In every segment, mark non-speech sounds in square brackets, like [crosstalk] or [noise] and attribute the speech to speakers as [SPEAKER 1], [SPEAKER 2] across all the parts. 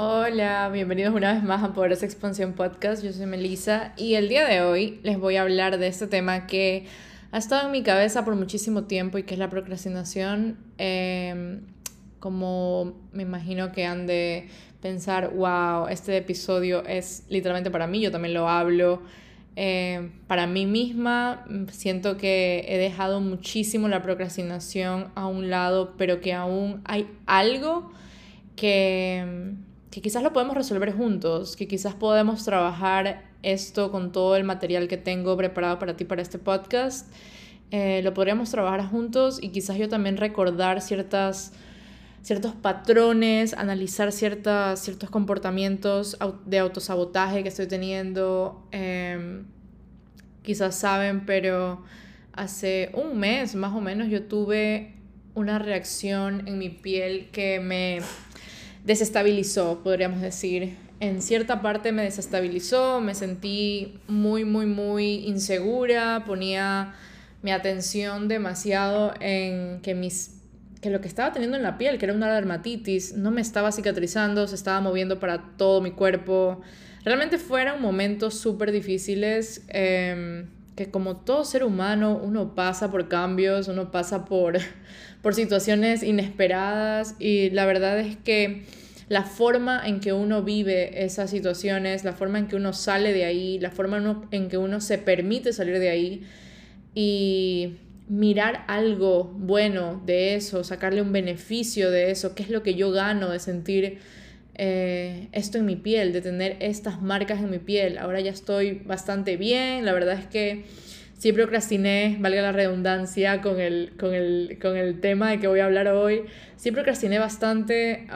[SPEAKER 1] Hola, bienvenidos una vez más a Poderosa Expansión Podcast. Yo soy Melissa y el día de hoy les voy a hablar de este tema que ha estado en mi cabeza por muchísimo tiempo y que es la procrastinación. Em, como me imagino que han de pensar, wow, este episodio es literalmente para mí, yo también lo hablo. Em, para mí misma siento que he dejado muchísimo la procrastinación a un lado, pero que aún hay algo que que quizás lo podemos resolver juntos, que quizás podemos trabajar esto con todo el material que tengo preparado para ti para este podcast. Eh, lo podríamos trabajar juntos y quizás yo también recordar ciertas, ciertos patrones, analizar ciertos comportamientos de autosabotaje que estoy teniendo. Em, quizás saben, pero hace un mes más o menos yo tuve una reacción en mi piel que me desestabilizó, podríamos decir. En cierta parte me desestabilizó, me sentí muy, muy, muy insegura, ponía mi atención demasiado en que mis que lo que estaba teniendo en la piel, que era una dermatitis, no me estaba cicatrizando, se estaba moviendo para todo mi cuerpo. Realmente fueron momentos súper difíciles em, que como todo ser humano uno pasa por cambios, uno pasa por, [laughs] por situaciones inesperadas y la verdad es que la forma en que uno vive esas situaciones, la forma en que uno sale de ahí, la forma en que uno se permite salir de ahí y mirar algo bueno de eso, sacarle un beneficio de eso, qué es lo que yo gano de sentir eh, esto en mi piel, de tener estas marcas en mi piel. Ahora ya estoy bastante bien, la verdad es que sí procrastiné, valga la redundancia, con el, con el, tema de que voy a hablar hoy, sí procrastiné bastante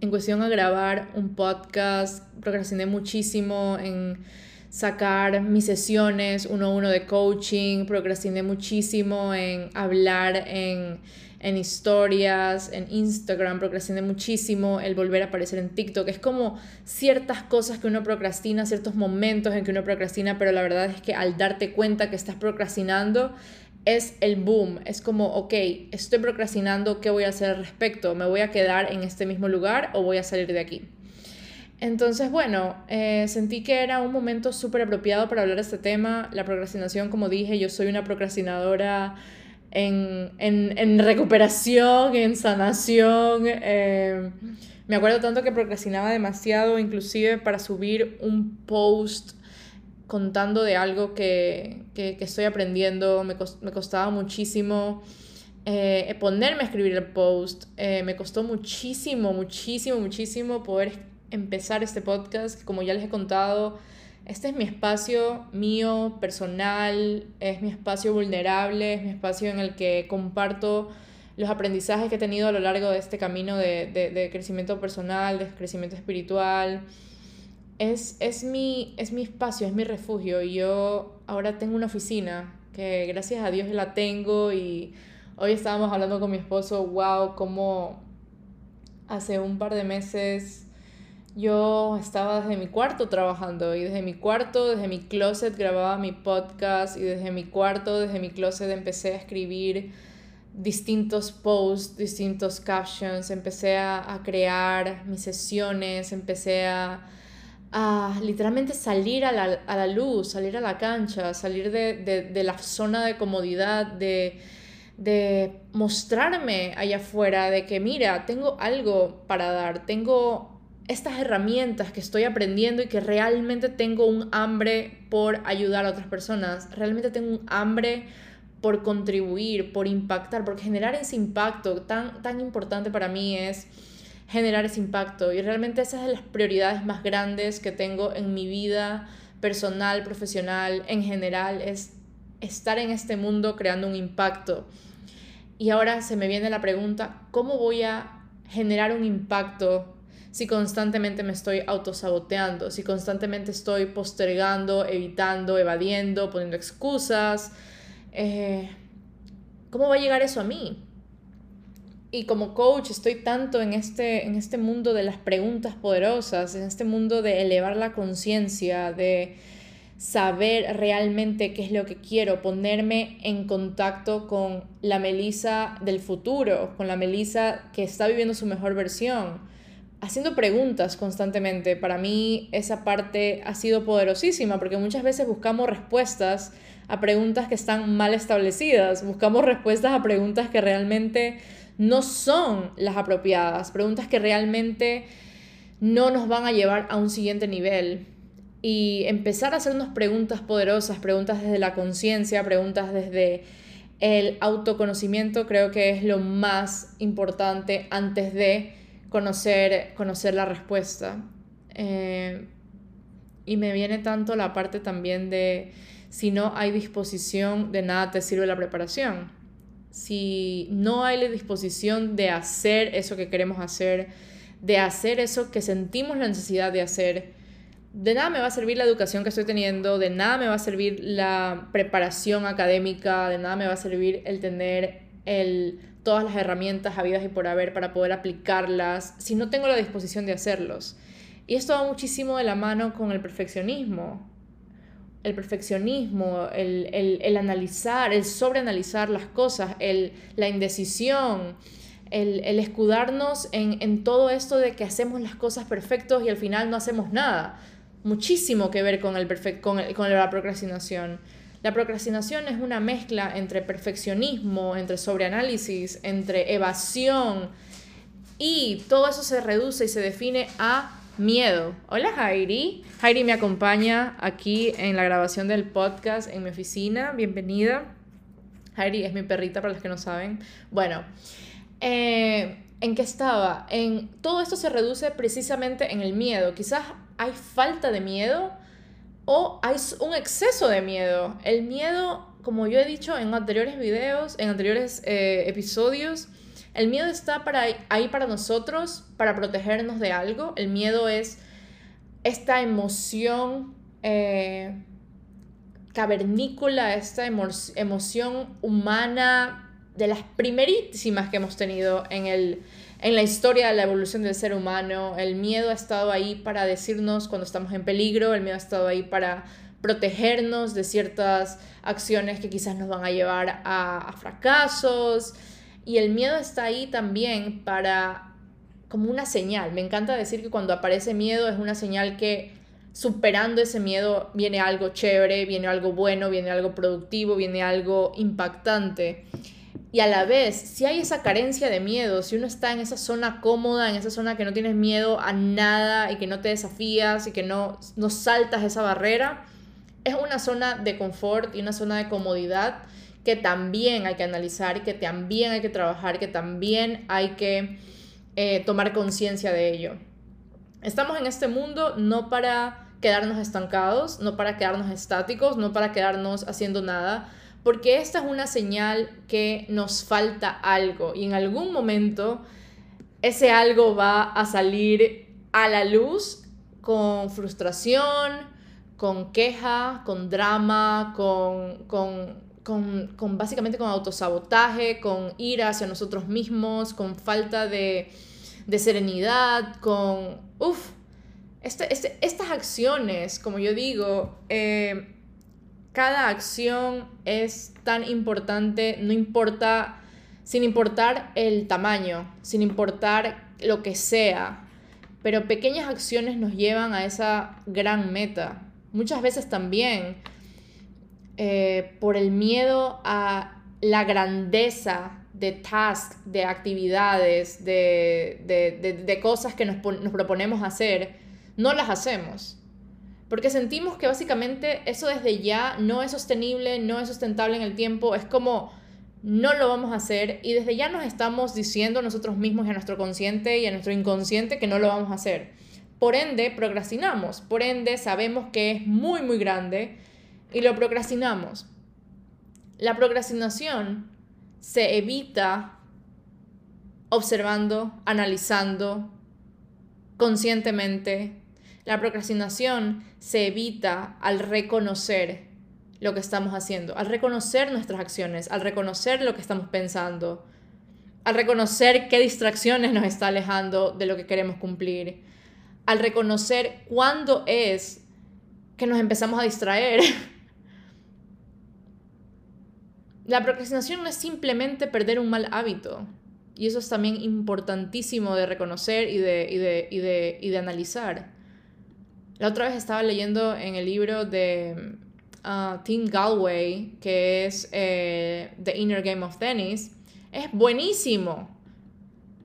[SPEAKER 1] en cuestión a grabar un podcast, procrastiné muchísimo en sacar mis sesiones uno a uno de coaching, procrastiné muchísimo en hablar en, en historias, en Instagram, procrastiné muchísimo el volver a aparecer en TikTok. Es como ciertas cosas que uno procrastina, ciertos momentos en que uno procrastina, pero la verdad es que al darte cuenta que estás procrastinando, es el boom. Es como, ok, estoy procrastinando, ¿qué voy a hacer al respecto? ¿Me voy a quedar en este mismo lugar o voy a salir de aquí? Entonces, bueno, eh, sentí que era un momento súper apropiado para hablar de este tema. La procrastinación, como dije, yo soy una procrastinadora en, en, recuperación, en sanación. Eh, me acuerdo tanto que procrastinaba demasiado, inclusive para subir un post contando de algo que, estoy aprendiendo, me, costaba muchísimo eh, ponerme a escribir el post, eh, me costó muchísimo, muchísimo, muchísimo poder empezar este podcast, como ya les he contado, este es mi espacio mío, personal, es mi espacio vulnerable, es mi espacio en el que comparto los aprendizajes que he tenido a lo largo de este camino de, de crecimiento personal, de crecimiento espiritual, es, mi, es mi espacio, es mi refugio. Y yo ahora tengo una oficina que gracias a Dios la tengo y hoy estábamos hablando con mi esposo, wow, como hace un par de meses yo estaba desde mi cuarto trabajando y desde mi cuarto, desde mi closet grababa mi podcast y desde mi cuarto, desde mi closet empecé a escribir distintos posts, distintos captions, empecé a, a crear mis sesiones, empecé a a literalmente salir a la, luz, salir a la cancha, salir de, la zona de comodidad, de, de mostrarme allá afuera, de que mira, tengo algo para dar, tengo estas herramientas que estoy aprendiendo y que realmente tengo un hambre por ayudar a otras personas, realmente tengo un hambre por contribuir, por impactar, porque generar ese impacto tan, tan importante para mí es generar ese impacto. Y realmente esas son las prioridades más grandes que tengo en mi vida personal, profesional, en general, es estar en este mundo creando un impacto. Y ahora se me viene la pregunta, ¿cómo voy a generar un impacto si constantemente me estoy autosaboteando, si constantemente estoy postergando, evitando, evadiendo, poniendo excusas? Eh, ¿Cómo va a llegar eso a mí? y como coach estoy tanto en este, en este mundo de las preguntas poderosas, en este mundo de elevar la conciencia, de saber realmente qué es lo que quiero, ponerme en contacto con la Melisa del futuro, con la Melisa que está viviendo su mejor versión, haciendo preguntas constantemente. Para mí esa parte ha sido poderosísima porque muchas veces buscamos respuestas a preguntas que están mal establecidas, buscamos respuestas a preguntas que realmente no son las apropiadas, preguntas que realmente no nos van a llevar a un siguiente nivel. Y empezar a hacernos preguntas poderosas, preguntas desde la conciencia, preguntas desde el autoconocimiento, creo que es lo más importante antes de conocer, conocer la respuesta. Eh, y me viene tanto la parte también de si no hay disposición, de nada te sirve la preparación. Si no hay la disposición de hacer eso que queremos hacer, de hacer eso que sentimos la necesidad de hacer, de nada me va a servir la educación que estoy teniendo, de nada me va a servir la preparación académica, de nada me va a servir el tener el, todas las herramientas habidas y por haber para poder aplicarlas si no tengo la disposición de hacerlos. Y esto va muchísimo de la mano con el perfeccionismo. El perfeccionismo, el, el, el analizar, el sobreanalizar las cosas, el, la indecisión, el, el escudarnos en, en, todo esto de que hacemos las cosas perfectos y al final no hacemos nada. Muchísimo que ver con, el con, con la procrastinación. La procrastinación es una mezcla entre perfeccionismo, entre sobreanálisis, entre evasión y todo eso se reduce y se define a miedo. Hola Jairi. Jairi me acompaña aquí en la grabación del podcast en mi oficina. Bienvenida. Jairi es mi perrita para los que no saben. Bueno, eh, ¿en qué estaba? En, todo esto se reduce precisamente en el miedo. Quizás hay falta de miedo o hay un exceso de miedo. El miedo, como yo he dicho en anteriores videos, en anteriores eh, episodios, el miedo está para, ahí para nosotros, para protegernos de algo. El miedo es esta emoción eh, cavernícola, esta emoción humana de las primerísimas que hemos tenido en el, en la historia de la evolución del ser humano. El miedo ha estado ahí para decirnos cuando estamos en peligro, el miedo ha estado ahí para protegernos de ciertas acciones que quizás nos van a llevar a, fracasos. Y el miedo está ahí también para como una señal. Me encanta decir que cuando aparece miedo es una señal que superando ese miedo viene algo chévere, viene algo bueno, viene algo productivo, viene algo impactante. Y a la vez, si hay esa carencia de miedo, si uno está en esa zona cómoda, en esa zona que no tienes miedo a nada y que no te desafías y que no, no saltas esa barrera, es una zona de confort y una zona de comodidad que también hay que analizar y que también hay que trabajar, que también hay que eh, tomar conciencia de ello. Estamos en este mundo no para quedarnos estancados, no para quedarnos estáticos, no para quedarnos haciendo nada, porque esta es una señal que nos falta algo y en algún momento ese algo va a salir a la luz con frustración, con queja, con drama, con, con, básicamente con autosabotaje, con ira hacia nosotros mismos, con falta de, serenidad, con... Uf, este, este, estas acciones, como yo digo, eh, cada acción es tan importante, no importa, sin importar el tamaño, sin importar lo que sea, pero pequeñas acciones nos llevan a esa gran meta. Muchas veces también eh, por el miedo a la grandeza de tasks, de actividades, de, cosas que nos, nos proponemos hacer, no las hacemos porque sentimos que básicamente eso desde ya no es sostenible, no es sustentable en el tiempo, es como no lo vamos a hacer y desde ya nos estamos diciendo a nosotros mismos y a nuestro consciente y a nuestro inconsciente que no lo vamos a hacer. Por ende, procrastinamos, por ende sabemos que es muy, muy grande y lo procrastinamos. La procrastinación se evita observando, analizando conscientemente, la procrastinación se evita al reconocer lo que estamos haciendo, al reconocer nuestras acciones, al reconocer lo que estamos pensando, al reconocer qué distracciones nos está alejando de lo que queremos cumplir, al reconocer cuándo es que nos empezamos a distraer. La procrastinación no es simplemente perder un mal hábito. Y eso es también importantísimo de reconocer y de, y de, y de, y de analizar. La otra vez estaba leyendo en el libro de uh, Tim Galway, que es eh, The Inner Game of Tennis. Es buenísimo.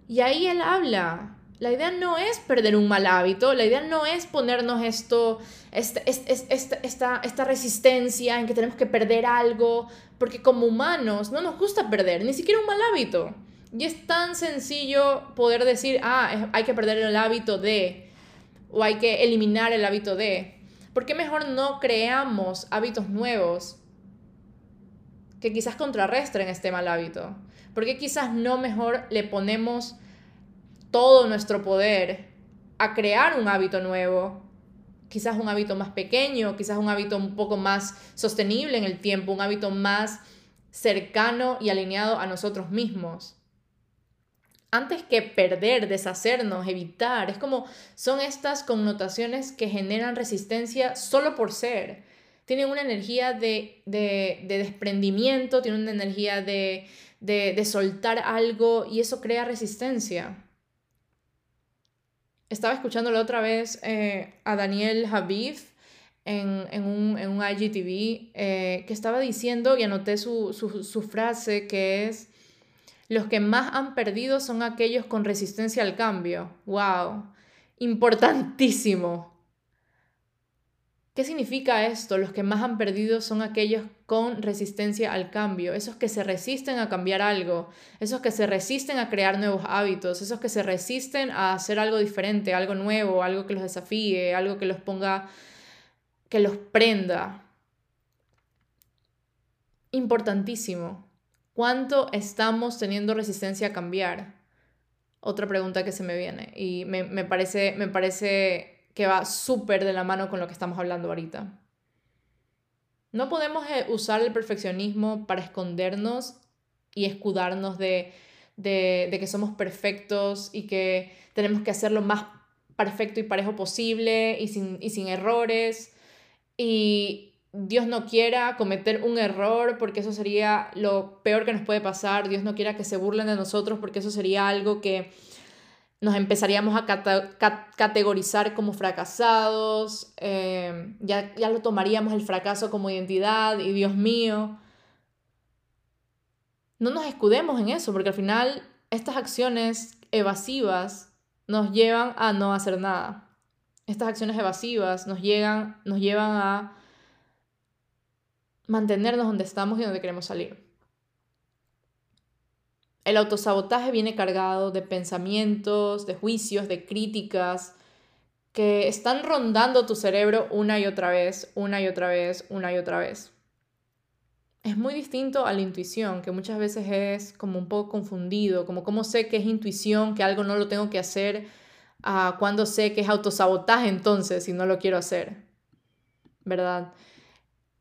[SPEAKER 1] Y ahí él habla la idea no es perder un mal hábito, la idea no es ponernos esto, esta, esta, esta, esta, resistencia en que tenemos que perder algo, porque como humanos no nos gusta perder, ni siquiera un mal hábito. Y es tan sencillo poder decir, ah, hay que perder el hábito de, o hay que eliminar el hábito de. ¿Por qué mejor no creamos hábitos nuevos que quizás contrarresten este mal hábito? ¿Por qué quizás no mejor le ponemos todo nuestro poder a crear un hábito nuevo, quizás un hábito más pequeño, quizás un hábito un poco más sostenible en el tiempo, un hábito más cercano y alineado a nosotros mismos. Antes que perder, deshacernos, evitar, es como son estas connotaciones que generan resistencia solo por ser. Tienen una energía de, desprendimiento, tienen una energía de, de soltar algo y eso crea resistencia estaba escuchando la otra vez eh, a Daniel Habib en, en, un, en un IGTV eh, que estaba diciendo, y anoté su, su, su frase, que es, los que más han perdido son aquellos con resistencia al cambio. ¡Wow! Importantísimo. ¿Qué significa esto? Los que más han perdido son aquellos con resistencia al cambio, esos que se resisten a cambiar algo, esos que se resisten a crear nuevos hábitos, esos que se resisten a hacer algo diferente, algo nuevo, algo que los desafíe, algo que los ponga, que los prenda. Importantísimo. ¿Cuánto estamos teniendo resistencia a cambiar? Otra pregunta que se me viene y me, me parece, me parece que va súper de la mano con lo que estamos hablando ahorita. No podemos eh, usar el perfeccionismo para escondernos y escudarnos de, de, que somos perfectos y que tenemos que hacer lo más perfecto y parejo posible y sin, y sin errores. Y Dios no quiera cometer un error porque eso sería lo peor que nos puede pasar. Dios no quiera que se burlen de nosotros porque eso sería algo que nos empezaríamos a categorizar como fracasados, eh, ya, ya lo tomaríamos el fracaso como identidad y Dios mío. No nos escudemos en eso, porque al final estas acciones evasivas nos llevan a no hacer nada. Estas acciones evasivas nos, llegan, nos llevan a mantenernos donde estamos y donde queremos salir. El autosabotaje viene cargado de pensamientos, de juicios, de críticas que están rondando tu cerebro una y otra vez, una y otra vez, una y otra vez. Es muy distinto a la intuición, que muchas veces es como un poco confundido, como cómo sé que es intuición, que algo no lo tengo que hacer, a cuando sé que es autosabotaje entonces si no lo quiero hacer, ¿verdad?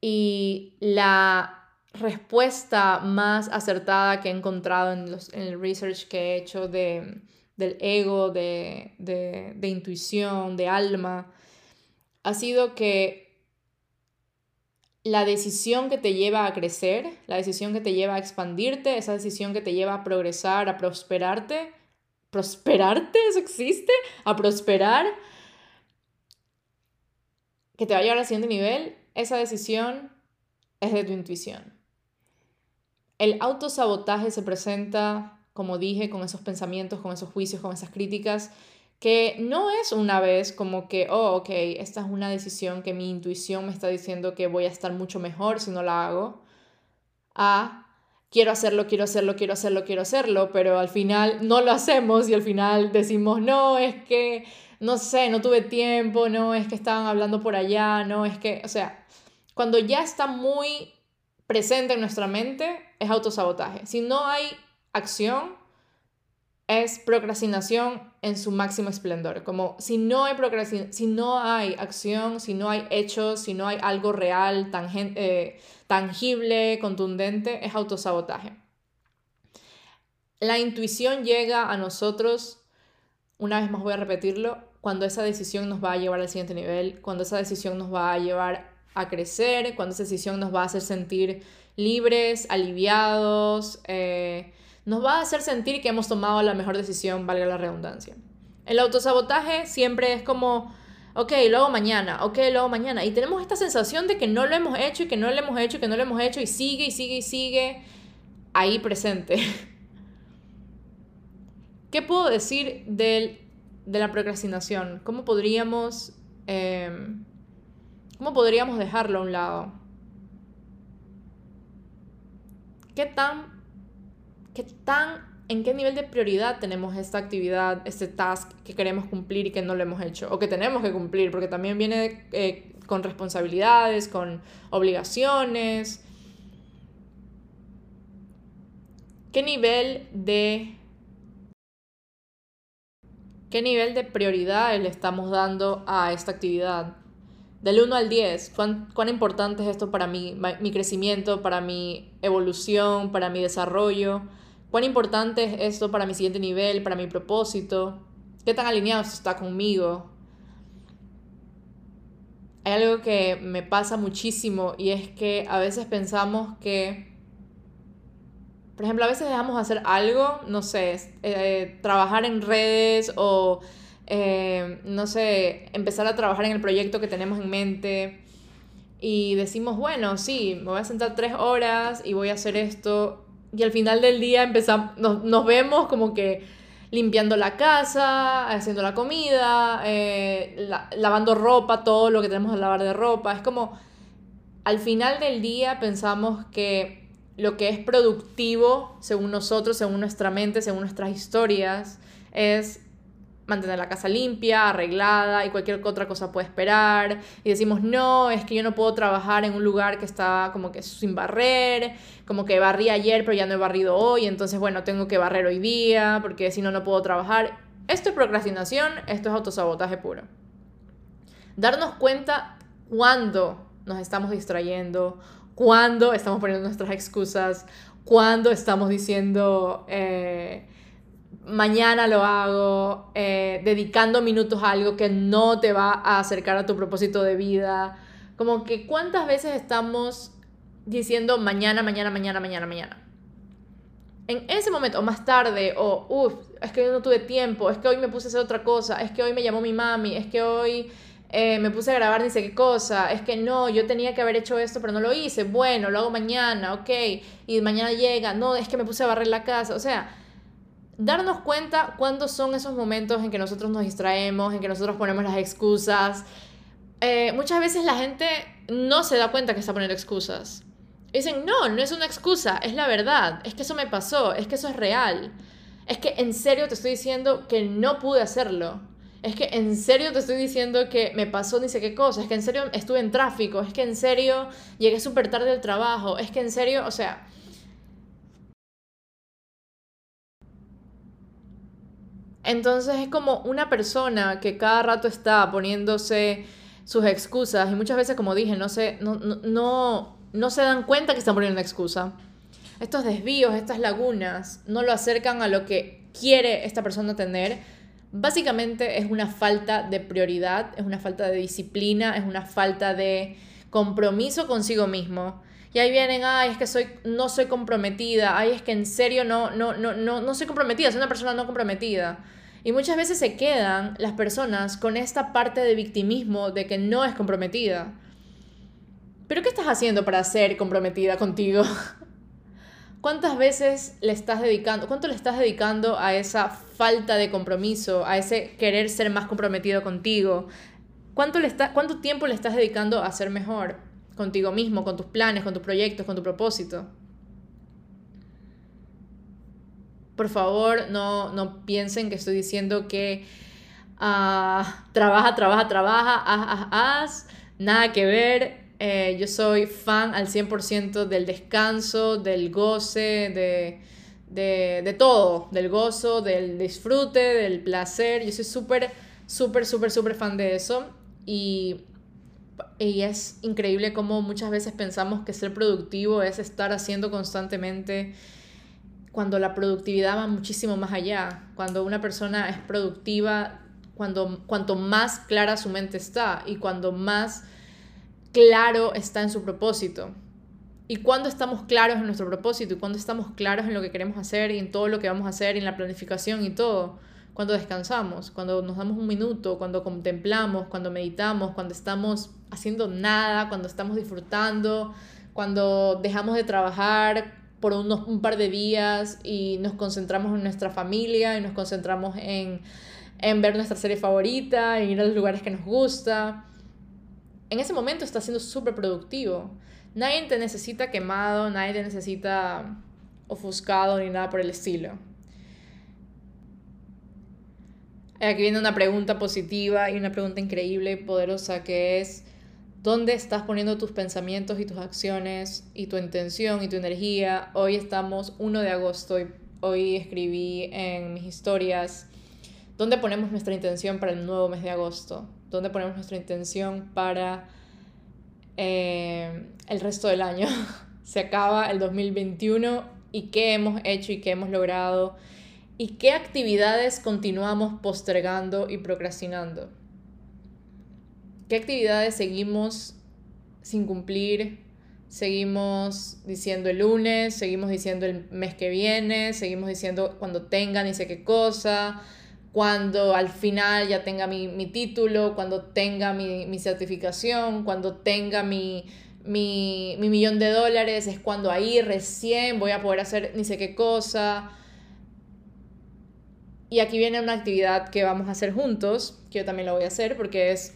[SPEAKER 1] Y la respuesta más acertada que he encontrado en, los, en el research que he hecho de, del ego, de, de, de intuición, de alma, ha sido que la decisión que te lleva a crecer, la decisión que te lleva a expandirte, esa decisión que te lleva a progresar, a prosperarte, prosperarte, eso existe, a prosperar, que te va a llevar al siguiente nivel, esa decisión es de tu intuición. El autosabotaje se presenta, como dije, con esos pensamientos, con esos juicios, con esas críticas, que no es una vez como que, oh, ok, esta es una decisión que mi intuición me está diciendo que voy a estar mucho mejor si no la hago, a quiero hacerlo, quiero hacerlo, quiero hacerlo, quiero hacerlo, pero al final no lo hacemos y al final decimos, no, es que, no sé, no tuve tiempo, no, es que estaban hablando por allá, no, es que, o sea, cuando ya está muy presente en nuestra mente es autosabotaje. Si no hay acción, es procrastinación en su máximo esplendor. Como si no hay si no hay acción, si no hay hechos, si no hay algo real, eh, tangible, contundente, es autosabotaje. La intuición llega a nosotros, una vez más voy a repetirlo, cuando esa decisión nos va a llevar al siguiente nivel, cuando esa decisión nos va a llevar a crecer, cuando esa decisión nos va a hacer sentir libres, aliviados, eh, nos va a hacer sentir que hemos tomado la mejor decisión, valga la redundancia. El autosabotaje siempre es como, ok, lo mañana, ok, lo mañana. Y tenemos esta sensación de que no lo hemos hecho y que no lo hemos hecho y que no lo hemos hecho y sigue y sigue y sigue ahí presente. [laughs] ¿Qué puedo decir del, de la procrastinación? ¿Cómo podríamos, em, ¿Cómo podríamos dejarlo a un lado? ¿Qué tan, qué tan en qué nivel de prioridad tenemos esta actividad, este task que queremos cumplir y que no lo hemos hecho, o que tenemos que cumplir, porque también viene eh, con responsabilidades, con obligaciones. ¿Qué nivel de... ¿Qué nivel de prioridad le estamos dando a esta actividad? Del 1 al 10, ¿cuán, cuán importante es esto para mí, mi crecimiento, para mi evolución, para mi desarrollo? ¿Cuán importante es esto para mi siguiente nivel, para mi propósito? ¿Qué tan alineado está conmigo? Hay algo que me pasa muchísimo y es que a veces pensamos que, por ejemplo, a veces dejamos de hacer algo, no sé, eh, trabajar en redes o, eh, no sé, empezar a trabajar en el proyecto que tenemos en mente y decimos, bueno, sí, me voy a sentar tres horas y voy a hacer esto y al final del día empezamos, nos, vemos como que limpiando la casa, haciendo la comida, eh, lavando ropa, todo lo que tenemos que lavar de ropa. Es como, al final del día pensamos que lo que es productivo, según nosotros, según nuestra mente, según nuestras historias, es mantener la casa limpia, arreglada y cualquier otra cosa puede esperar. Y decimos, no, es que yo no puedo trabajar en un lugar que está como que sin barrer, como que barrí ayer pero ya no he barrido hoy, entonces bueno, tengo que barrer hoy día porque si no, no puedo trabajar. Esto es procrastinación, esto es autosabotaje puro. Darnos cuenta cuándo nos estamos distrayendo, cuándo estamos poniendo nuestras excusas, cuándo estamos diciendo... Eh, mañana lo hago, eh, dedicando minutos a algo que no te va a acercar a tu propósito de vida. Como que cuántas veces estamos diciendo mañana, mañana, mañana, mañana, mañana. En ese momento, o más tarde, o uff, es que no tuve tiempo, es que hoy me puse a hacer otra cosa, es que hoy me llamó mi mami, es que hoy eh, me puse a grabar ni sé qué cosa, es que no, yo tenía que haber hecho esto, pero no lo hice, bueno, lo hago mañana, ok, y mañana llega, no, es que me puse a barrer la casa, o sea, darnos cuenta cuándo son esos momentos en que nosotros nos distraemos, en que nosotros ponemos las excusas. Eh, muchas veces la gente no se da cuenta que está poniendo excusas. Dicen, no, no es una excusa, es la verdad, es que eso me pasó, es que eso es real. Es que en serio te estoy diciendo que no pude hacerlo. Es que en serio te estoy diciendo que me pasó ni sé qué cosa. Es que en serio estuve en tráfico. Es que en serio llegué súper tarde del trabajo. Es que en serio, o sea, Entonces es como una persona que cada rato está poniéndose sus excusas y muchas veces, como dije, no se, no, no, no, se dan cuenta que están poniendo una excusa. Estos desvíos, estas lagunas, no lo acercan a lo que quiere esta persona tener. Básicamente es una falta de prioridad, es una falta de disciplina, es una falta de compromiso consigo mismo. Y ahí vienen, ay, es que soy, no soy comprometida, ay, es que en serio no, no, no, no, no soy comprometida, soy una persona no comprometida. Y muchas veces se quedan las personas con esta parte de victimismo de que no es comprometida. Pero ¿qué estás haciendo para ser comprometida contigo? [laughs] ¿Cuántas veces le estás dedicando, cuánto le estás dedicando a esa falta de compromiso, a ese querer ser más comprometido contigo? ¿Cuánto, le está, ¿Cuánto tiempo le estás dedicando a ser mejor? contigo mismo, con tus planes, con tus proyectos, con tu propósito. Por favor, no, no piensen que estoy diciendo que ah, trabaja, trabaja, trabaja, haz, haz, haz, nada que ver. Eh, yo soy fan al 100% del descanso, del goce, de, de, de todo, del gozo, del disfrute, del placer. Yo soy súper, súper, súper, súper fan de eso. Y y es increíble cómo muchas veces pensamos que ser productivo es estar haciendo constantemente cuando la productividad va muchísimo más allá. Cuando una persona es productiva, cuando, cuanto más clara su mente está y cuando más claro está en su propósito. Y cuando estamos claros en nuestro propósito y cuando estamos claros en lo que queremos hacer y en todo lo que vamos a hacer, y en la planificación y todo, cuando descansamos, cuando nos damos un minuto, cuando contemplamos, cuando meditamos, cuando estamos haciendo nada, cuando estamos disfrutando, cuando dejamos de trabajar por unos, un par de días y nos concentramos en nuestra familia y nos concentramos en, en ver nuestra serie favorita, en ir a los lugares que nos gusta. En ese momento está siendo súper productivo. Nadie te necesita quemado, nadie te necesita ofuscado ni nada por el estilo. Aquí viene una pregunta positiva y una pregunta increíble y poderosa que es, ¿dónde estás poniendo tus pensamientos y tus acciones y tu intención y tu energía? Hoy estamos 1 de agosto y hoy escribí en mis historias, ¿dónde ponemos nuestra intención para el nuevo mes de agosto? ¿Dónde ponemos nuestra intención para eh, el resto del año? [laughs] Se acaba el 2021 y qué hemos hecho y qué hemos logrado ¿Y qué actividades continuamos postergando y procrastinando? ¿Qué actividades seguimos sin cumplir? Seguimos diciendo el lunes, seguimos diciendo el mes que viene, seguimos diciendo cuando tenga ni sé qué cosa, cuando al final ya tenga mi, título, cuando tenga mi, certificación, cuando tenga mi, mi, mi millón de dólares, es cuando ahí recién voy a poder hacer ni sé qué cosa y aquí viene una actividad que vamos a hacer juntos, que yo también lo voy a hacer porque es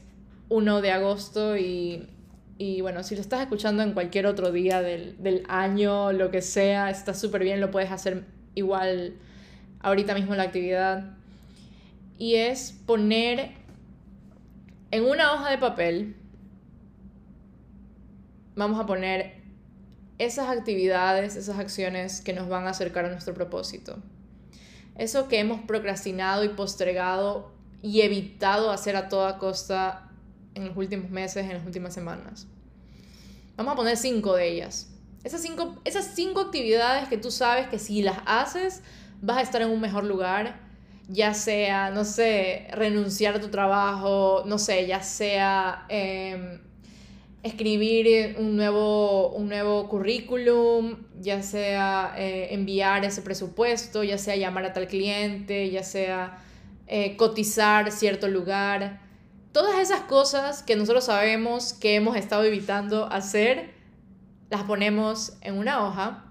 [SPEAKER 1] 1 de agosto y, y bueno, si lo estás escuchando en cualquier otro día del, del año, lo que sea, está súper bien, lo puedes hacer igual ahorita mismo la actividad. Y es poner en una hoja de papel, vamos a poner esas actividades, esas acciones que nos van a acercar a nuestro propósito eso que hemos procrastinado y postergado y evitado hacer a toda costa en los últimos meses, en las últimas semanas. Vamos a poner cinco de ellas. Esas cinco, esas cinco actividades que tú sabes que si las haces vas a estar en un mejor lugar, ya sea, no sé, renunciar a tu trabajo, no sé, ya sea em, escribir un nuevo, un nuevo currículum, ya sea eh, enviar ese presupuesto, ya sea llamar a tal cliente, ya sea eh, cotizar cierto lugar. Todas esas cosas que nosotros sabemos que hemos estado evitando hacer, las ponemos en una hoja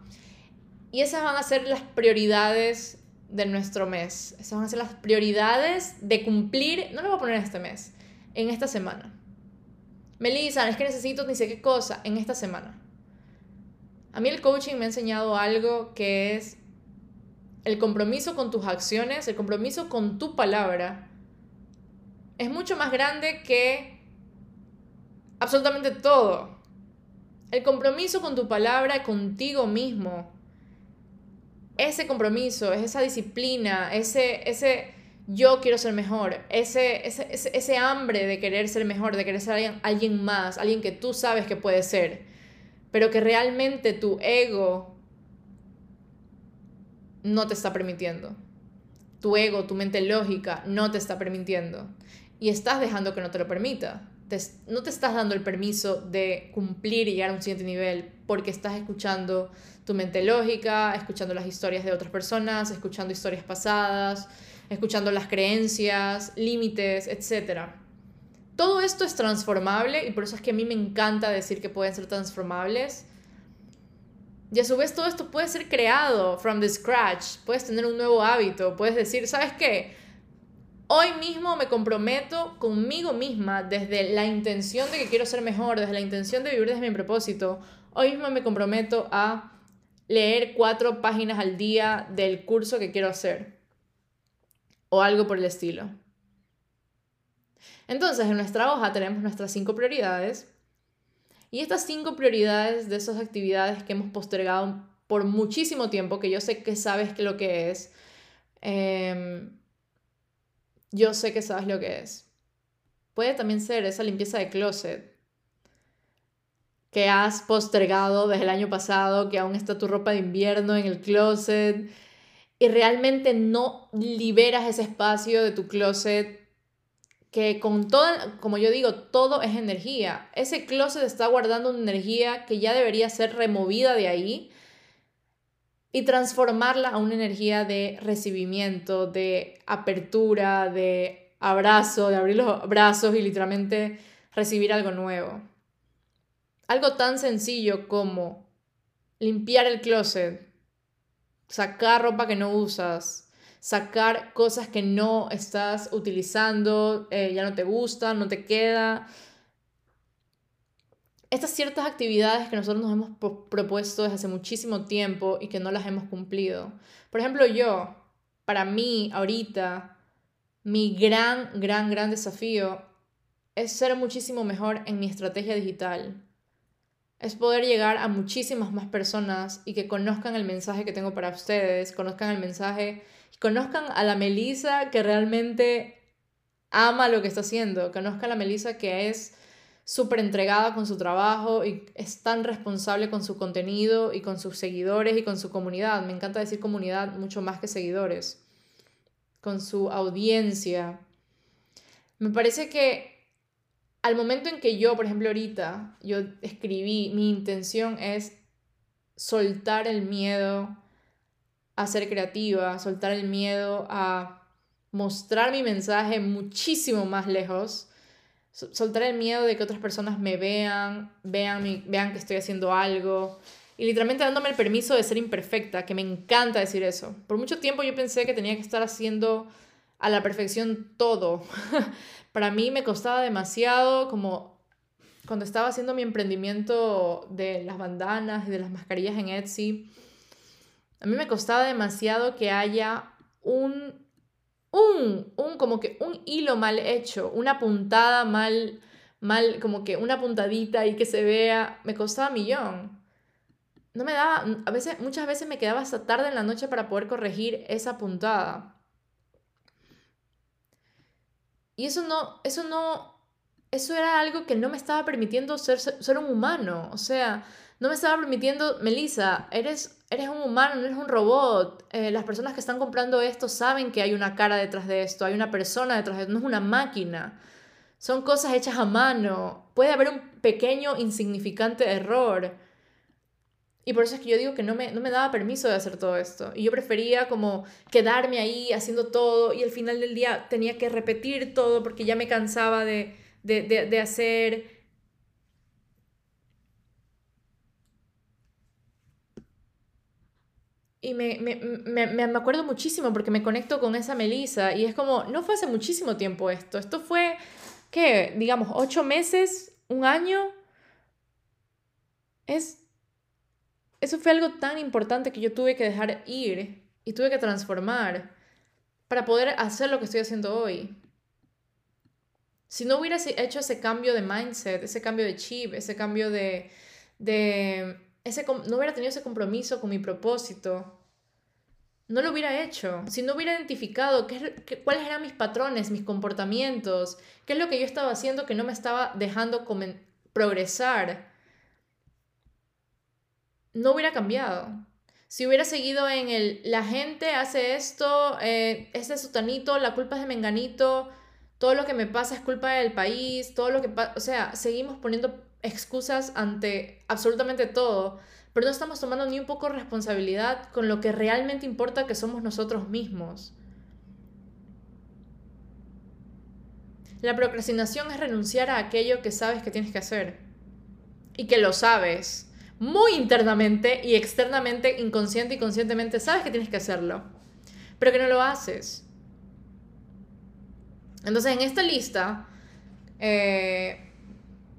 [SPEAKER 1] y esas van a ser las prioridades de nuestro mes. Esas van a ser las prioridades de cumplir, no lo voy a poner este mes, en esta semana. Melissa, es que necesito ni sé qué cosa en esta semana. A mí el coaching me ha enseñado algo que es el compromiso con tus acciones, el compromiso con tu palabra, es mucho más grande que absolutamente todo. El compromiso con tu palabra, contigo mismo, ese compromiso, es esa disciplina, ese, ese, yo quiero ser mejor, ese, ese, ese, hambre de querer ser mejor, de querer ser alguien, alguien más, alguien que tú sabes que puede ser, pero que realmente tu ego no te está permitiendo. Tu ego, tu mente lógica no te está permitiendo. Y estás dejando que no te lo permita. no te estás dando el permiso de cumplir y llegar a un siguiente nivel porque estás escuchando tu mente lógica, escuchando las historias de otras personas, escuchando historias pasadas, escuchando las creencias, límites, etc. Todo esto es transformable y por eso es que a mí me encanta decir que pueden ser transformables. Y a su vez todo esto puede ser creado from the scratch. Puedes tener un nuevo hábito. Puedes decir, ¿sabes qué? Hoy mismo me comprometo conmigo misma desde la intención de que quiero ser mejor, desde la intención de vivir desde mi propósito. Hoy mismo me comprometo a leer cuatro páginas al día del curso que quiero hacer o algo por el estilo. Entonces, en nuestra hoja tenemos nuestras cinco prioridades y estas cinco prioridades de esas actividades que hemos postergado por muchísimo tiempo, que yo sé que sabes que lo que es, em, yo sé que sabes lo que es. Puede también ser esa limpieza de closet que has postergado desde el año pasado, que aún está tu ropa de invierno en el closet, y realmente no liberas ese espacio de tu closet que con toda, como yo digo, todo es energía. Ese closet está guardando una energía que ya debería ser removida de ahí y transformarla a una energía de recibimiento, de apertura, de abrazo, de abrir los brazos y literalmente recibir algo nuevo. Algo tan sencillo como limpiar el closet, sacar ropa que no usas, sacar cosas que no estás utilizando, eh, ya no te gustan, no te queda. Estas ciertas actividades que nosotros nos hemos propuesto desde hace muchísimo tiempo y que no las hemos cumplido. Por ejemplo, yo, para mí, ahorita, mi gran, gran, gran desafío es ser muchísimo mejor en mi estrategia digital es poder llegar a muchísimas más personas y que conozcan el mensaje que tengo para ustedes, conozcan el mensaje, conozcan a la Melisa que realmente ama lo que está haciendo, conozcan a la Melisa que es súper entregada con su trabajo y es tan responsable con su contenido y con sus seguidores y con su comunidad. Me encanta decir comunidad mucho más que seguidores, con su audiencia. Me parece que al momento en que yo, por ejemplo, ahorita, yo escribí, mi intención es soltar el miedo a ser creativa, soltar el miedo a mostrar mi mensaje muchísimo más lejos, soltar el miedo de que otras personas me vean, vean, vean que estoy haciendo algo y literalmente dándome el permiso de ser imperfecta, que me encanta decir eso. Por mucho tiempo yo pensé que tenía que estar haciendo a la perfección todo. [laughs] Para mí me costaba demasiado como cuando estaba haciendo mi emprendimiento de las bandanas y de las mascarillas en Etsy. A mí me costaba demasiado que haya un un, un como que un hilo mal hecho, una puntada mal mal como que una puntadita y que se vea, me costaba millón. No me daba, a veces muchas veces me quedaba hasta tarde en la noche para poder corregir esa puntada. Y eso no, eso no, eso era algo que no me estaba permitiendo ser, ser un humano. O sea, no me estaba permitiendo, Melissa, eres, eres un humano, no eres un robot. Eh, las personas que están comprando esto saben que hay una cara detrás de esto, hay una persona detrás de esto, no es una máquina. Son cosas hechas a mano. Puede haber un pequeño, insignificante error y por eso es que yo digo que no me, no me daba permiso de hacer todo esto. Y yo prefería como quedarme ahí haciendo todo y al final del día tenía que repetir todo porque ya me cansaba de, de, de, de hacer... Y me, me, me, me, acuerdo muchísimo porque me conecto con esa Melissa y es como, no fue hace muchísimo tiempo esto, esto fue, ¿qué? Digamos, ocho meses, un año. Es eso fue algo tan importante que yo tuve que dejar ir y tuve que transformar para poder hacer lo que estoy haciendo hoy. Si no hubiera hecho ese cambio de mindset, ese cambio de chip, ese cambio de... de ese, no hubiera tenido ese compromiso con mi propósito, no lo hubiera hecho. Si no hubiera identificado qué, cuáles eran mis patrones, mis comportamientos, qué es lo que yo estaba haciendo que no me estaba dejando progresar, no hubiera cambiado. Si hubiera seguido en el, la gente hace esto, eh, este es sutanito, la culpa es de menganito, todo lo que me pasa es culpa del país, todo lo que pasa, o sea, seguimos poniendo excusas ante absolutamente todo, pero no estamos tomando ni un poco responsabilidad con lo que realmente importa que somos nosotros mismos. La procrastinación es renunciar a aquello que sabes que tienes que hacer y que lo sabes muy internamente y externamente, inconsciente y conscientemente, sabes que tienes que hacerlo, pero que no lo haces. Entonces, en esta lista, eh,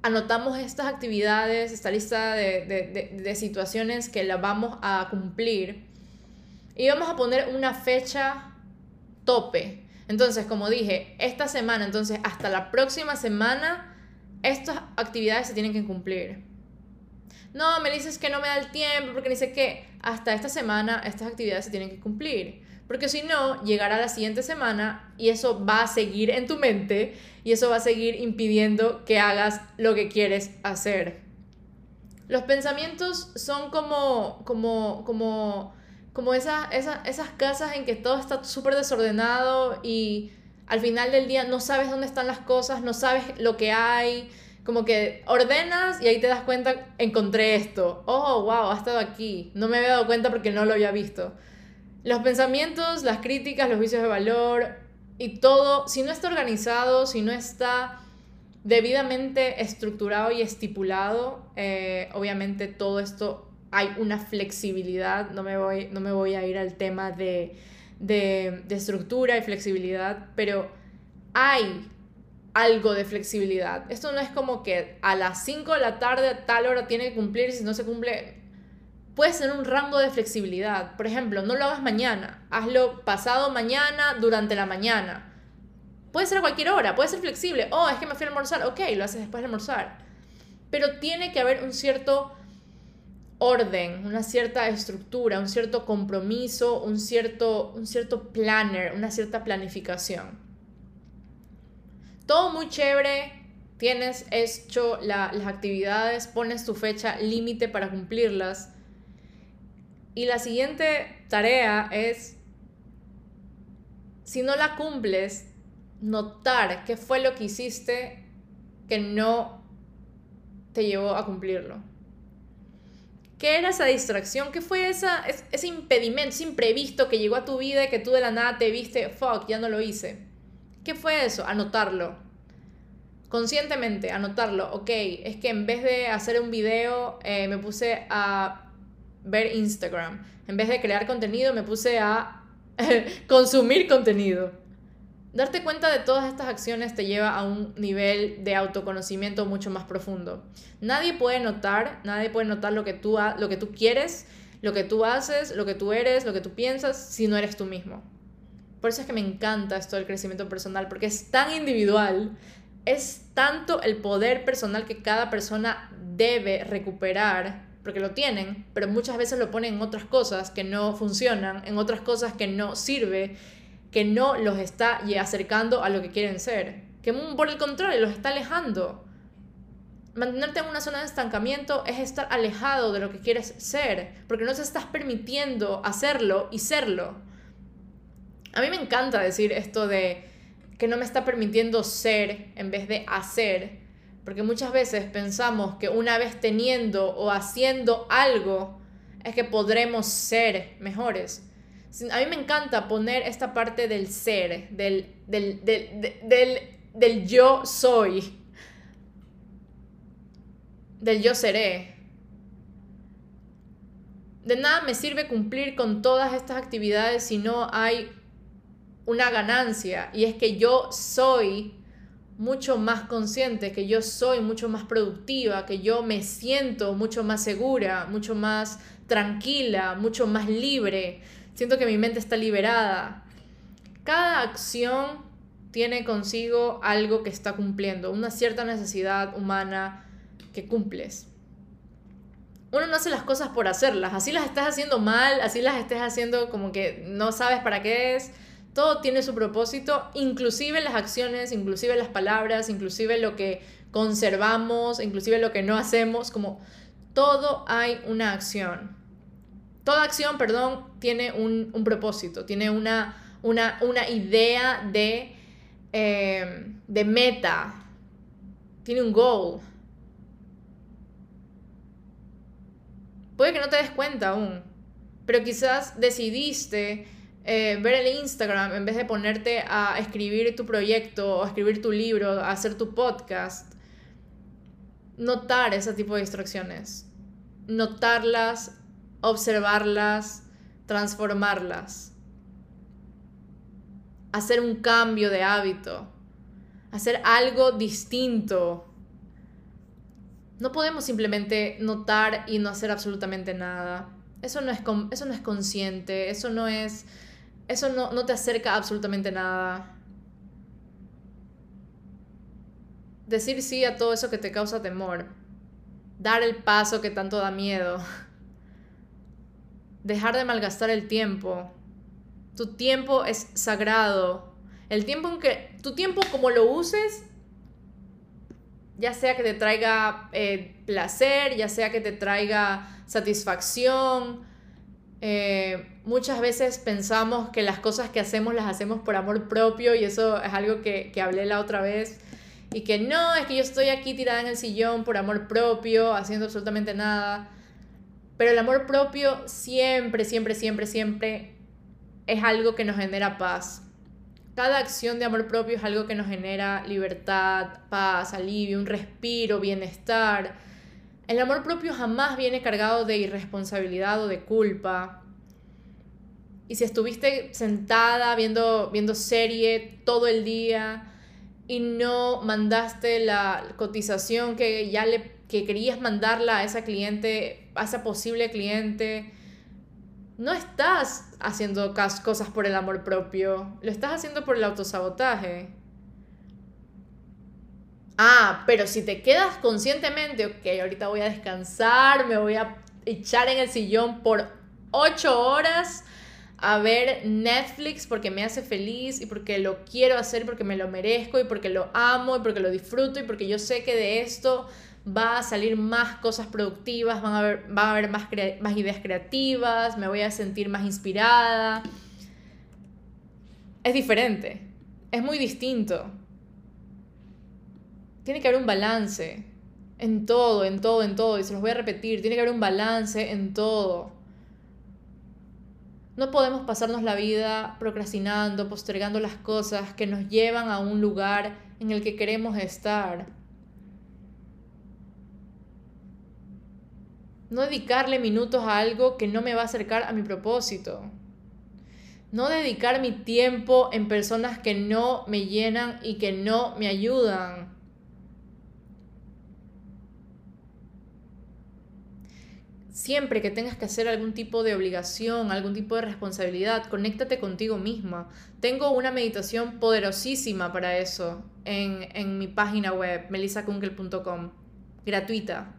[SPEAKER 1] anotamos estas actividades, esta lista de, situaciones que la vamos a cumplir y vamos a poner una fecha tope. Entonces, como dije, esta semana, entonces hasta la próxima semana, estas actividades se tienen que cumplir no, me dices que no me da el tiempo porque dice que hasta esta semana estas actividades se tienen que cumplir. Porque si no, llegará la siguiente semana y eso va a seguir en tu mente y eso va a seguir impidiendo que hagas lo que quieres hacer. Los pensamientos son como, como, como, como esas, esas casas en que todo está súper desordenado y al final del día no sabes dónde están las cosas, no sabes lo que hay, como que ordenas y ahí te das cuenta, encontré esto, oh, wow, ha estado aquí, no me había dado cuenta porque no lo había visto. Los pensamientos, las críticas, los vicios de valor y todo, si no está organizado, si no está debidamente estructurado y estipulado, eh, obviamente todo esto hay una flexibilidad, no me voy, no me voy a ir al tema de de, estructura y flexibilidad, pero hay algo de flexibilidad. Esto no es como que a las 5 de la tarde a tal hora tiene que cumplir si no se cumple, puede ser un rango de flexibilidad. Por ejemplo, no lo hagas mañana, hazlo pasado mañana, durante la mañana. Puede ser a cualquier hora, puede ser flexible. Oh, es que me fui a almorzar, ok, lo haces después de almorzar. Pero tiene que haber un cierto orden, una cierta estructura, un cierto compromiso, un cierto, un cierto planner, una cierta planificación. Todo muy chévere, tienes hecho las actividades, pones tu fecha límite para cumplirlas. Y la siguiente tarea es, si no la cumples, notar qué fue lo que hiciste que no te llevó a cumplirlo. ¿Qué era esa distracción? ¿Qué fue esa, ese impedimento, ese imprevisto que llegó a tu vida y que tú de la nada te viste, fuck, ya no lo hice? ¿Qué fue eso? Anotarlo. Conscientemente, anotarlo. Ok, es que en vez de hacer un video, eh, me puse a ver Instagram. En vez de crear contenido, me puse a [laughs] consumir contenido. Darte cuenta de todas estas acciones te lleva a un nivel de autoconocimiento mucho más profundo. Nadie puede notar, nadie puede notar lo que tú, lo que tú quieres, lo que tú haces, lo que tú eres, lo que tú piensas, si no eres tú mismo. Por eso es que me encanta esto del crecimiento personal, porque es tan individual, es tanto el poder personal que cada persona debe recuperar, porque lo tienen, pero muchas veces lo ponen en otras cosas que no funcionan, en otras cosas que no sirve que no los está acercando a lo que quieren ser, que por el contrario los está alejando. Mantenerte en una zona de estancamiento es estar alejado de lo que quieres ser, porque no te estás permitiendo hacerlo y serlo. A mí me encanta decir esto de que no me está permitiendo ser en vez de hacer, porque muchas veces pensamos que una vez teniendo o haciendo algo es que podremos ser mejores. A mí me encanta poner esta parte del ser, del, del, del, yo soy, del yo seré. De nada me sirve cumplir con todas estas actividades si no hay una ganancia. Y es que yo soy mucho más consciente, que yo soy mucho más productiva, que yo me siento mucho más segura, mucho más tranquila, mucho más libre, Siento que mi mente está liberada. Cada acción tiene consigo algo que está cumpliendo, una cierta necesidad humana que cumples. Uno no hace las cosas por hacerlas, así las estás haciendo mal, así las estés haciendo como que no sabes para qué es. Todo tiene su propósito, inclusive las acciones, inclusive las palabras, inclusive lo que conservamos, inclusive lo que no hacemos, como todo hay una acción. Toda acción, perdón, tiene un, propósito, tiene una, una, idea de, eh, de meta, tiene un goal. Puede que no te des cuenta aún, pero quizás decidiste eh, ver el Instagram en vez de ponerte a escribir tu proyecto, a escribir tu libro, a hacer tu podcast. Notar ese tipo de distracciones, notarlas, observarlas, transformarlas, hacer un cambio de hábito, hacer algo distinto. No podemos simplemente notar y no hacer absolutamente nada. Eso no es, eso no es consciente, eso no es... Eso no, no te acerca absolutamente nada. Decir sí a todo eso que te causa temor. Dar el paso que tanto da miedo. dejar de malgastar el tiempo. Tu tiempo es sagrado. El tiempo en que, tu tiempo como lo uses, ya sea que te traiga eh, placer, ya sea que te traiga satisfacción, Eh, muchas veces pensamos que las cosas que hacemos las hacemos por amor propio y eso es algo que, que hablé la otra vez. Y que no, es que yo estoy aquí tirada en el sillón por amor propio, haciendo absolutamente nada. Pero el amor propio siempre, siempre, siempre, siempre es algo que nos genera paz. Cada acción de amor propio es algo que nos genera libertad, paz, alivio, un respiro, bienestar. El amor propio jamás viene cargado de irresponsabilidad o de culpa. Y si estuviste sentada viendo, viendo serie todo el día y no mandaste la cotización que ya le que querías mandarla a esa cliente, a esa posible cliente, no estás haciendo cosas por el amor propio, lo estás haciendo por el autosabotaje. Ah, pero si te quedas conscientemente, ok, ahorita voy a descansar, me voy a echar en el sillón por ocho horas a ver Netflix porque me hace feliz y porque lo quiero hacer, porque me lo merezco y porque lo amo y porque lo disfruto y porque yo sé que de esto va a salir más cosas productivas, van a haber, a haber más, más ideas creativas, me voy a sentir más inspirada. Es diferente, es muy distinto. Tiene que haber un balance en todo, en todo, en todo, y se los voy a repetir, tiene que haber un balance en todo. No podemos pasarnos la vida procrastinando, postergando las cosas que nos llevan a un lugar en el que queremos estar. No dedicarle minutos a algo que no me va a acercar a mi propósito. No dedicar mi tiempo en personas que no me llenan y que no me ayudan. Siempre que tengas que hacer algún tipo de obligación, algún tipo de responsabilidad, conéctate contigo misma. Tengo una meditación poderosísima para eso en, en mi página web, melisakunkel.com, gratuita.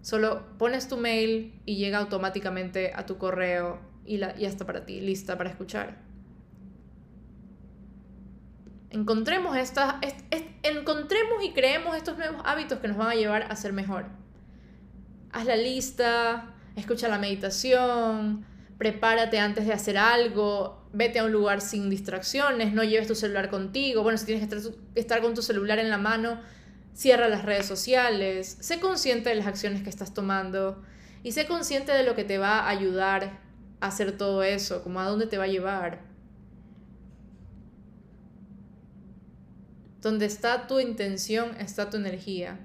[SPEAKER 1] Solo pones tu mail y llega automáticamente a tu correo y, la, ya está para ti, lista para escuchar. Encontremos, encontremos y creemos estos nuevos hábitos que nos van a llevar a ser mejor. Haz la lista, escucha la meditación, prepárate antes de hacer algo, vete a un lugar sin distracciones, no lleves tu celular contigo. Bueno, si tienes que estar con tu celular en la mano, Cierra las redes sociales, sé consciente de las acciones que estás tomando y sé consciente de lo que te va a ayudar a hacer todo eso, como a dónde te va a llevar. Donde está tu intención, está tu energía.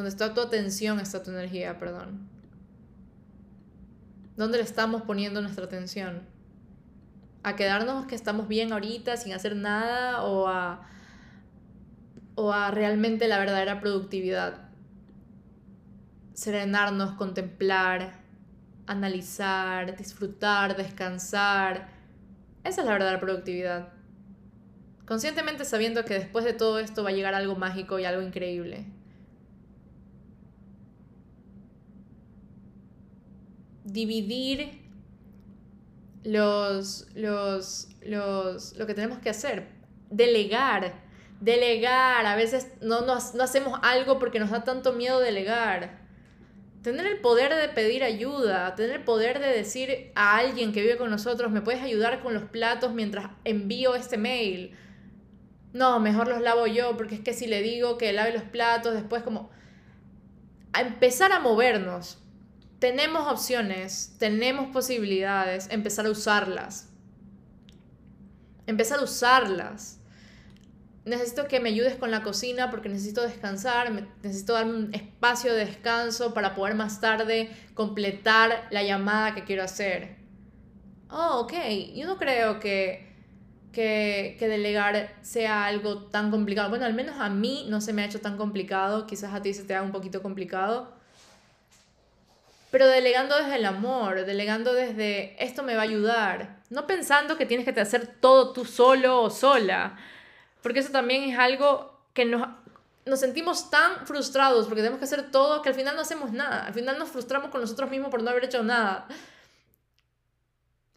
[SPEAKER 1] Donde está tu atención, está tu energía, perdón. ¿Dónde le estamos poniendo nuestra atención? a quedarnos que estamos bien ahorita sin hacer nada o a, o a realmente la verdadera productividad. Serenarnos, contemplar, analizar, disfrutar, descansar. Esa es la verdadera productividad. Conscientemente sabiendo que después de todo esto va a llegar algo mágico y algo increíble. Dividir los, los, los, lo que tenemos que hacer. Delegar, delegar. A veces no, no, no hacemos algo porque nos da tanto miedo delegar. Tener el poder de pedir ayuda, tener el poder de decir a alguien que vive con nosotros, ¿me puedes ayudar con los platos mientras envío este mail? No, mejor los lavo yo, porque es que si le digo que lave los platos, después como... A empezar a movernos, tenemos opciones, tenemos posibilidades, empezar a usarlas. Empezar a usarlas. Necesito que me ayudes con la cocina porque necesito descansar, necesito dar un espacio de descanso para poder más tarde completar la llamada que quiero hacer. Oh, ok. Yo no creo que, que, que delegar sea algo tan complicado. Bueno, al menos a mí no se me ha hecho tan complicado. Quizás a ti se te haga un poquito complicado pero delegando desde el amor, delegando desde esto me va a ayudar, no pensando que tienes que hacer todo tú solo o sola, porque eso también es algo que nos, nos sentimos tan frustrados porque tenemos que hacer todo que al final no hacemos nada, al final nos frustramos con nosotros mismos por no haber hecho nada.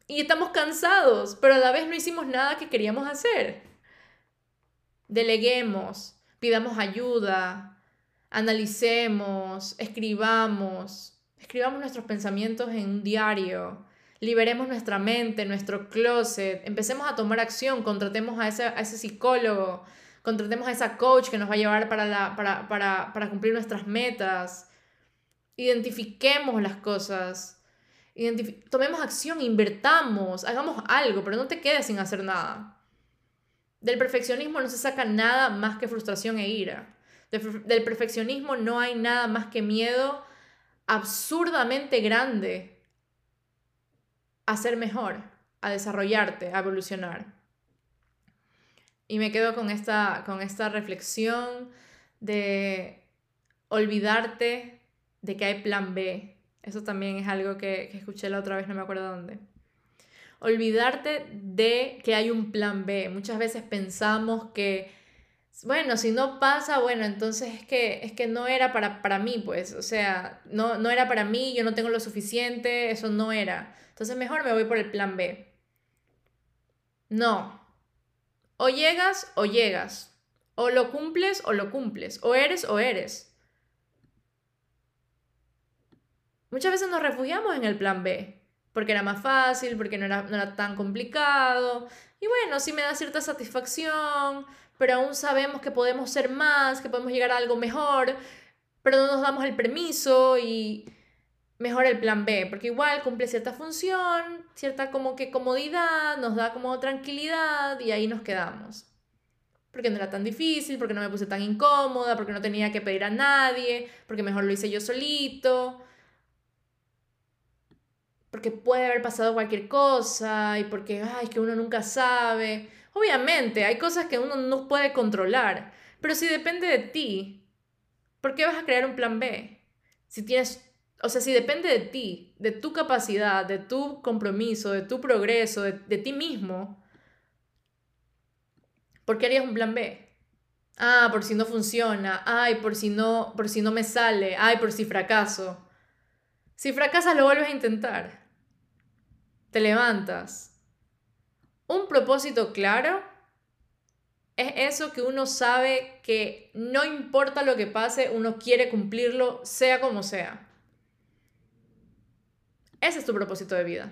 [SPEAKER 1] Y estamos cansados, pero a la vez no hicimos nada que queríamos hacer. Deleguemos, pidamos ayuda, analicemos, escribamos, escribamos nuestros pensamientos en un diario, liberemos nuestra mente, nuestro closet, empecemos a tomar acción, contratemos a ese, a ese psicólogo, contratemos a esa coach que nos va a llevar para, la, para, para, para cumplir nuestras metas, identifiquemos las cosas, tomemos acción, invertamos, hagamos algo, pero no te quedes sin hacer nada. Del perfeccionismo no se saca nada más que frustración e ira. Del perfeccionismo no hay nada más que miedo absurdamente grande a ser mejor, a desarrollarte, a evolucionar. Y me quedo con esta, con esta reflexión de olvidarte de que hay plan B. Eso también es algo que, que escuché la otra vez, no me acuerdo dónde. Olvidarte de que hay un plan B. Muchas veces pensamos que, bueno, si no pasa, bueno, entonces es que, es que no era para, para mí, pues. O sea, no, no era para mí, yo no tengo lo suficiente, eso no era. Entonces mejor me voy por el plan B. No. O llegas o llegas. O lo cumples o lo cumples. O eres o eres. Muchas veces nos refugiamos en el plan B. Porque era más fácil, porque no era, no era tan complicado. Y bueno, sí me da cierta satisfacción, pero aún sabemos que podemos ser más, que podemos llegar a algo mejor, pero no nos damos el permiso y mejor el plan B, porque igual cumple cierta función, cierta como que comodidad, nos da como tranquilidad y ahí nos quedamos. Porque no era tan difícil, porque no me puse tan incómoda, porque no tenía que pedir a nadie, porque mejor lo hice yo solito, porque puede haber pasado cualquier cosa y porque, ay, que uno nunca sabe. Obviamente, hay cosas que uno no puede controlar, pero si depende de ti, ¿por qué vas a crear un plan B? Si tienes o sea, si depende de ti, de tu capacidad, de tu compromiso, de tu progreso, de, ti mismo, ¿por qué harías un plan B? Ah, por si no funciona. Ay, por si no, por si no me sale. Ay, por si fracaso. Si fracasas, lo vuelves a intentar. Te levantas. Un propósito claro es eso que uno sabe que no importa lo que pase, uno quiere cumplirlo, sea como sea. Ese es tu propósito de vida.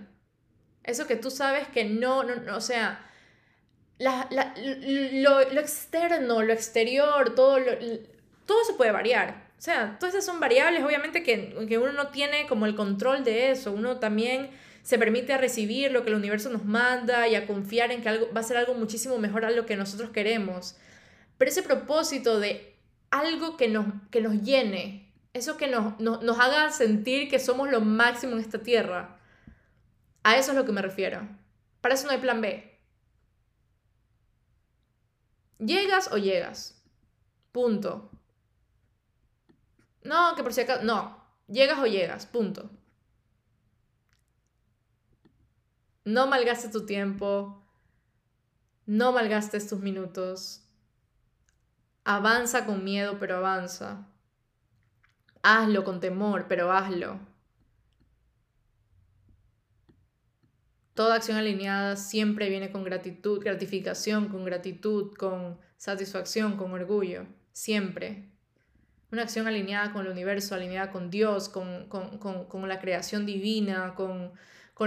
[SPEAKER 1] Eso que tú sabes que no, no, o sea, lo, externo, lo exterior, todo, todo se puede variar. O sea, todas esas son variables, obviamente que, que uno no tiene como el control de eso. Uno también se permite a recibir lo que el universo nos manda y a confiar en que algo, va a ser algo muchísimo mejor a lo que nosotros queremos. Pero ese propósito de algo que nos, que nos llene, eso que nos, nos, haga sentir que somos lo máximo en esta tierra. A eso es lo que me refiero. Para eso no hay plan B. Llegas o llegas. Punto. No, que por si acaso. No. Llegas o llegas. Punto. No malgastes tu tiempo. No malgastes tus minutos. Avanza con miedo, pero avanza. Hazlo con temor, pero hazlo. Toda acción alineada siempre viene con gratitud, gratificación, con gratitud, con satisfacción, con orgullo. Siempre. Una acción alineada con el universo, alineada con Dios, con, la creación divina, con,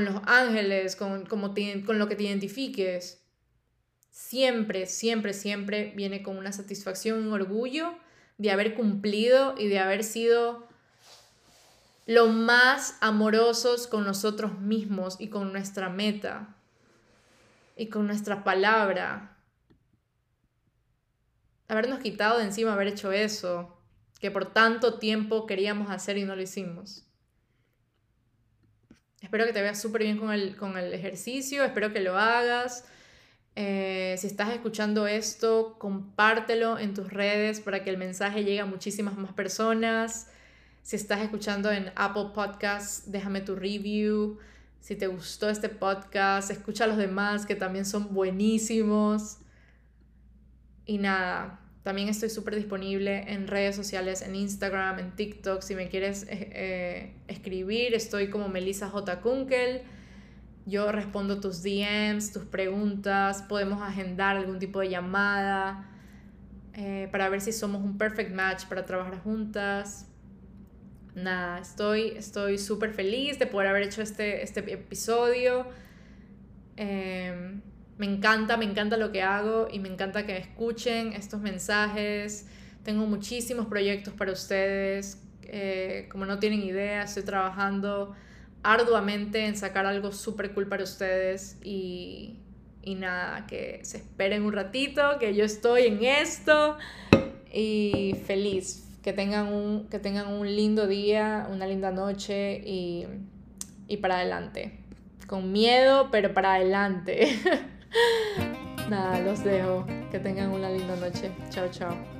[SPEAKER 1] los ángeles, con, con lo que te identifiques. Siempre, siempre, siempre viene con una satisfacción, un orgullo de haber cumplido y de haber sido lo más amorosos con nosotros mismos y con nuestra meta y con nuestra palabra. Habernos quitado de encima haber hecho eso que por tanto tiempo queríamos hacer y no lo hicimos. Espero que te veas súper bien con el, con el ejercicio, espero que lo hagas. Eh, si estás escuchando esto, compártelo en tus redes para que el mensaje llegue a muchísimas más personas. Si estás escuchando en Apple Podcasts, déjame tu review. Si te gustó este podcast, escucha a los demás que también son buenísimos. Y nada, también estoy súper disponible en redes sociales, en Instagram, en TikTok. Si me quieres eh, eh, escribir, estoy como Melissa J. Kunkel. Yo respondo tus DMs, tus preguntas, podemos agendar algún tipo de llamada. eh, para ver si somos un perfect match para trabajar juntas. Nada, estoy súper feliz de poder haber hecho este, este episodio. Em, me encanta, me encanta lo que hago y me encanta que me escuchen estos mensajes. Tengo muchísimos proyectos para ustedes. Eh, como no tienen idea, estoy trabajando arduamente en sacar algo súper cool para ustedes y, y nada, que se esperen un ratito, que yo estoy en esto y feliz. Que tengan un, que tengan un lindo día, una linda noche y, y para adelante. Con miedo, pero para adelante. [laughs] nada, los dejo. Que tengan una linda noche. Chao, chao.